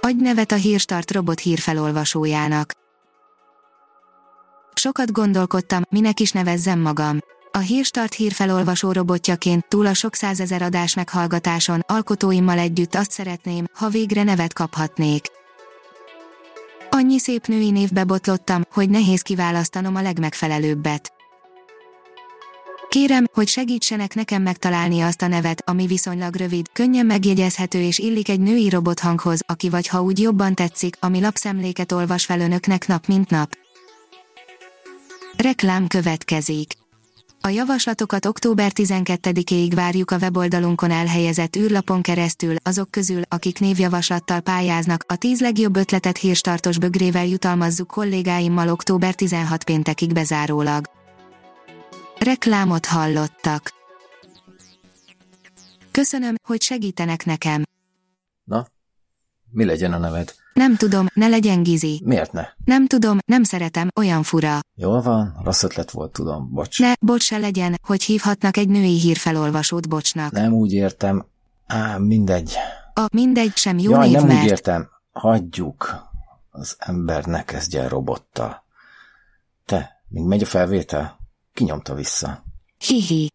Adj nevet a Hírstart robot hírfelolvasójának. Sokat gondolkodtam, minek is nevezzem magam. A Hírstart hírfelolvasó robotjaként túl a sok százezer adás meghallgatáson, alkotóimmal együtt azt szeretném, ha végre nevet kaphatnék. Annyi szép női névbe botlottam, hogy nehéz kiválasztanom a legmegfelelőbbet. Kérem, hogy segítsenek nekem megtalálni azt a nevet, ami viszonylag rövid, könnyen megjegyezhető és illik egy női robothanghoz, aki vagy ha úgy jobban tetszik, ami lapszemléket olvas fel önöknek nap mint nap. Reklám következik. A javaslatokat október 12-ig várjuk a weboldalunkon elhelyezett űrlapon keresztül, azok közül, akik névjavaslattal pályáznak, a 10 legjobb ötletet hírstartos bögrével jutalmazzuk kollégáimmal október 16 péntekig bezárólag. Reklámot hallottak. Köszönöm, hogy segítenek nekem. Na, mi legyen a neved? Nem tudom, ne legyen Gizi. Miért ne? Nem tudom, nem szeretem, olyan fura. Jól van, rossz ötlet volt, tudom, bocs. Ne, bocs se legyen, hogy hívhatnak egy női hírfelolvasót bocsnak. Nem úgy értem. Á, mindegy. A mindegy sem jó Jaj, név, nem mert... úgy értem. Hagyjuk. Az ember ne kezdjen robottal. Te, még megy a felvétel? Kinyomta vissza. Hihi.